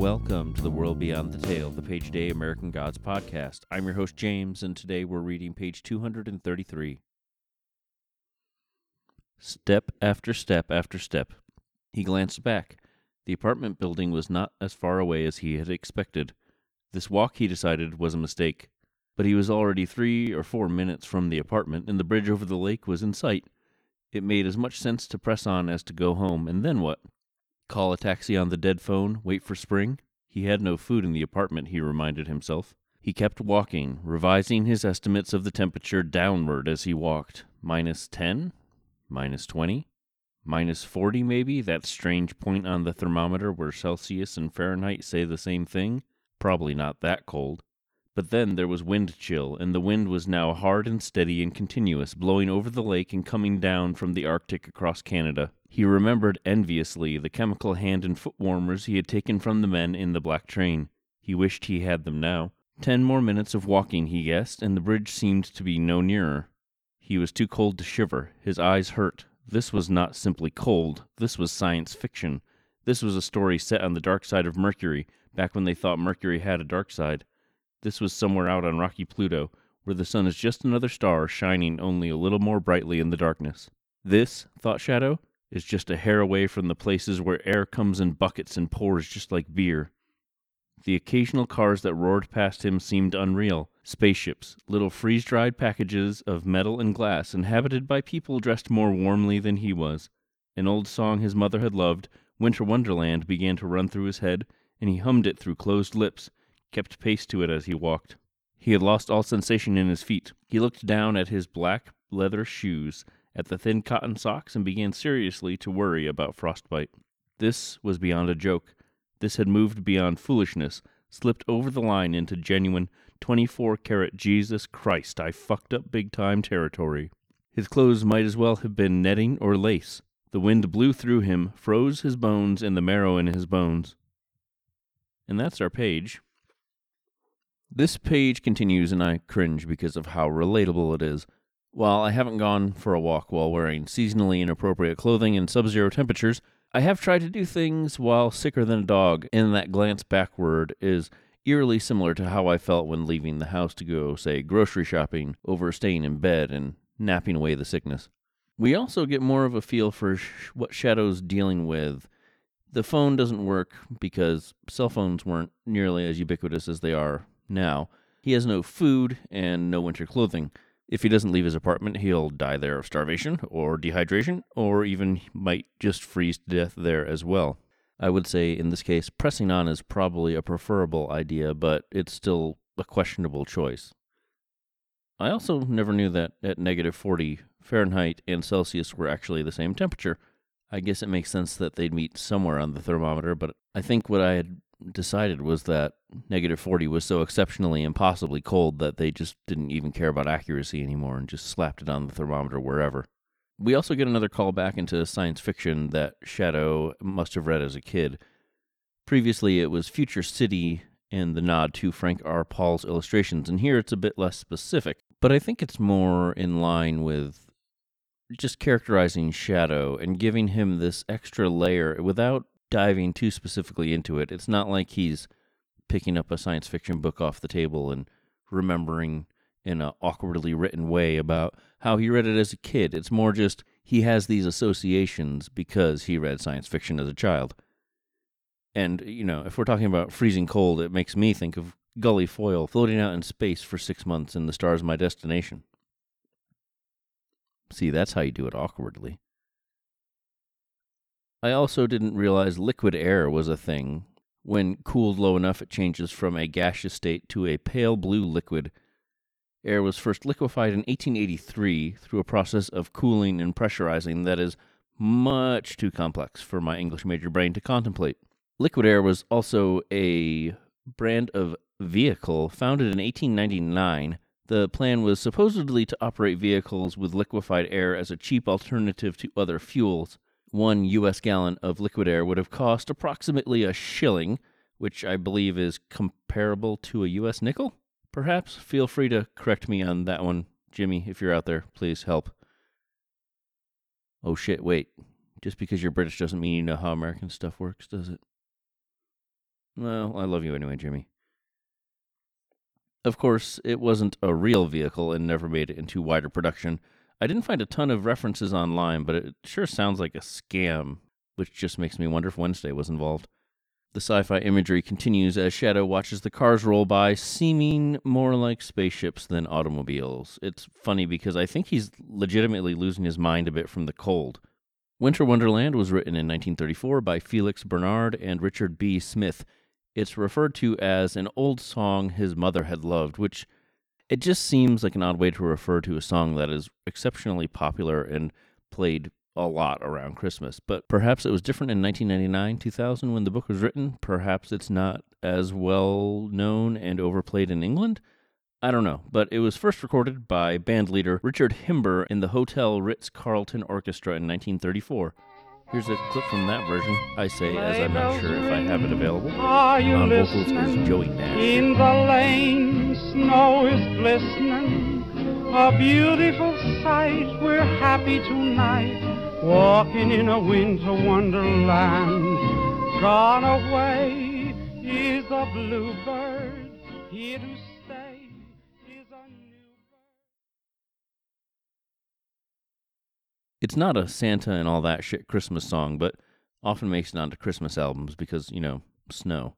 Welcome to the World Beyond the Tale, the Page Day American Gods podcast. I'm your host, James, and today we're reading page 233. Step after step after step. He glanced back. The apartment building was not as far away as he had expected. This walk, he decided, was a mistake. But he was already three or four minutes from the apartment, and the bridge over the lake was in sight. It made as much sense to press on as to go home, and then what? Call a taxi on the dead phone, wait for spring? He had no food in the apartment, he reminded himself. He kept walking, revising his estimates of the temperature downward as he walked. Minus 10? Minus 20? Minus 40, maybe? That strange point on the thermometer where Celsius and Fahrenheit say the same thing? Probably not that cold. But then there was wind chill, and the wind was now hard and steady and continuous, blowing over the lake and coming down from the Arctic across Canada. He remembered enviously the chemical hand and foot warmers he had taken from the men in the black train. He wished he had them now. Ten more minutes of walking, he guessed, and the bridge seemed to be no nearer. He was too cold to shiver. His eyes hurt. This was not simply cold. This was science fiction. This was a story set on the dark side of Mercury, back when they thought Mercury had a dark side. This was somewhere out on rocky Pluto, where the sun is just another star shining only a little more brightly in the darkness. This, thought Shadow, is just a hair away from the places where air comes in buckets and pours just like beer. The occasional cars that roared past him seemed unreal spaceships, little freeze dried packages of metal and glass inhabited by people dressed more warmly than he was. An old song his mother had loved, Winter Wonderland, began to run through his head, and he hummed it through closed lips, kept pace to it as he walked. He had lost all sensation in his feet. He looked down at his black leather shoes at the thin cotton socks and began seriously to worry about frostbite. This was beyond a joke. This had moved beyond foolishness, slipped over the line into genuine 24 karat Jesus Christ, I fucked up big time territory. His clothes might as well have been netting or lace. The wind blew through him, froze his bones and the marrow in his bones. And that's our page. This page continues, and I cringe because of how relatable it is. While I haven't gone for a walk while wearing seasonally inappropriate clothing in sub zero temperatures, I have tried to do things while sicker than a dog, and that glance backward is eerily similar to how I felt when leaving the house to go, say, grocery shopping over staying in bed and napping away the sickness. We also get more of a feel for sh- what Shadow's dealing with. The phone doesn't work because cell phones weren't nearly as ubiquitous as they are now. He has no food and no winter clothing. If he doesn't leave his apartment, he'll die there of starvation or dehydration, or even might just freeze to death there as well. I would say in this case, pressing on is probably a preferable idea, but it's still a questionable choice. I also never knew that at negative 40, Fahrenheit and Celsius were actually the same temperature. I guess it makes sense that they'd meet somewhere on the thermometer, but I think what I had decided was that negative 40 was so exceptionally impossibly cold that they just didn't even care about accuracy anymore and just slapped it on the thermometer wherever. We also get another call back into science fiction that Shadow must have read as a kid. Previously, it was Future City and the nod to Frank R. Paul's illustrations, and here it's a bit less specific, but I think it's more in line with just characterizing Shadow and giving him this extra layer without diving too specifically into it. It's not like he's picking up a science fiction book off the table and remembering in an awkwardly written way about how he read it as a kid. It's more just he has these associations because he read science fiction as a child. And, you know, if we're talking about freezing cold, it makes me think of Gully Foyle floating out in space for six months and the stars my destination. See, that's how you do it awkwardly. I also didn't realize liquid air was a thing. When cooled low enough, it changes from a gaseous state to a pale blue liquid. Air was first liquefied in 1883 through a process of cooling and pressurizing that is much too complex for my English major brain to contemplate. Liquid air was also a brand of vehicle founded in 1899. The plan was supposedly to operate vehicles with liquefied air as a cheap alternative to other fuels one U.S. gallon of liquid air would have cost approximately a shilling, which I believe is comparable to a U.S. nickel. Perhaps feel free to correct me on that one, Jimmy, if you're out there. Please help. Oh shit, wait. Just because you're British doesn't mean you know how American stuff works, does it? Well, I love you anyway, Jimmy. Of course, it wasn't a real vehicle and never made it into wider production. I didn't find a ton of references online, but it sure sounds like a scam, which just makes me wonder if Wednesday was involved. The sci fi imagery continues as Shadow watches the cars roll by, seeming more like spaceships than automobiles. It's funny because I think he's legitimately losing his mind a bit from the cold. Winter Wonderland was written in 1934 by Felix Bernard and Richard B. Smith. It's referred to as an old song his mother had loved, which it just seems like an odd way to refer to a song that is exceptionally popular and played a lot around Christmas. But perhaps it was different in 1999, 2000 when the book was written. Perhaps it's not as well known and overplayed in England. I don't know, but it was first recorded by band leader Richard Himber in the Hotel Ritz Carlton Orchestra in 1934. Here's a clip from that version. I say, as I'm not sure if I have it available. On vocals is Joey Nash. In the lane, snow is glistening. A beautiful sight. We're happy tonight. Walking in a winter wonderland. Gone away is a bluebird. Here to It's not a Santa and all that shit Christmas song, but often makes it onto Christmas albums because, you know, snow.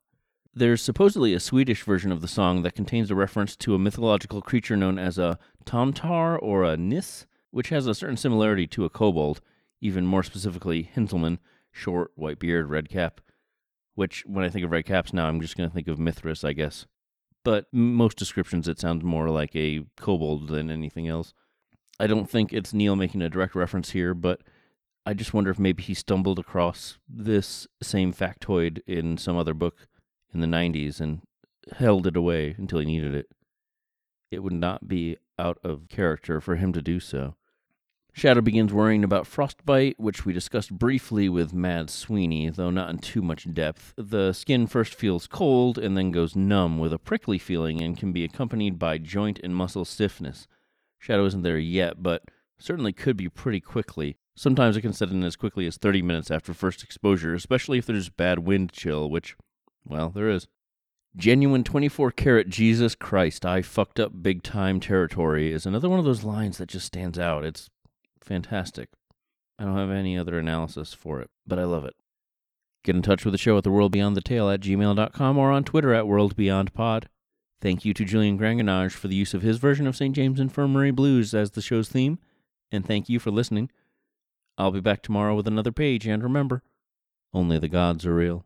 There's supposedly a Swedish version of the song that contains a reference to a mythological creature known as a tomtar or a nis, which has a certain similarity to a kobold, even more specifically Hinzelmann, short, white beard, red cap. Which, when I think of red caps now, I'm just going to think of Mithras, I guess. But most descriptions, it sounds more like a kobold than anything else. I don't think it's Neil making a direct reference here, but I just wonder if maybe he stumbled across this same factoid in some other book in the 90s and held it away until he needed it. It would not be out of character for him to do so. Shadow begins worrying about frostbite, which we discussed briefly with Mad Sweeney, though not in too much depth. The skin first feels cold and then goes numb with a prickly feeling and can be accompanied by joint and muscle stiffness. Shadow isn't there yet, but certainly could be pretty quickly. Sometimes it can set in as quickly as 30 minutes after first exposure, especially if there's bad wind chill, which, well, there is. Genuine 24 karat Jesus Christ, I fucked up big time territory is another one of those lines that just stands out. It's fantastic. I don't have any other analysis for it, but I love it. Get in touch with the show at the world beyond the tale at gmail.com or on Twitter at worldbeyondpod. Thank you to Julian Granganage for the use of his version of St. James Infirmary Blues as the show's theme, and thank you for listening. I'll be back tomorrow with another page, and remember, only the gods are real.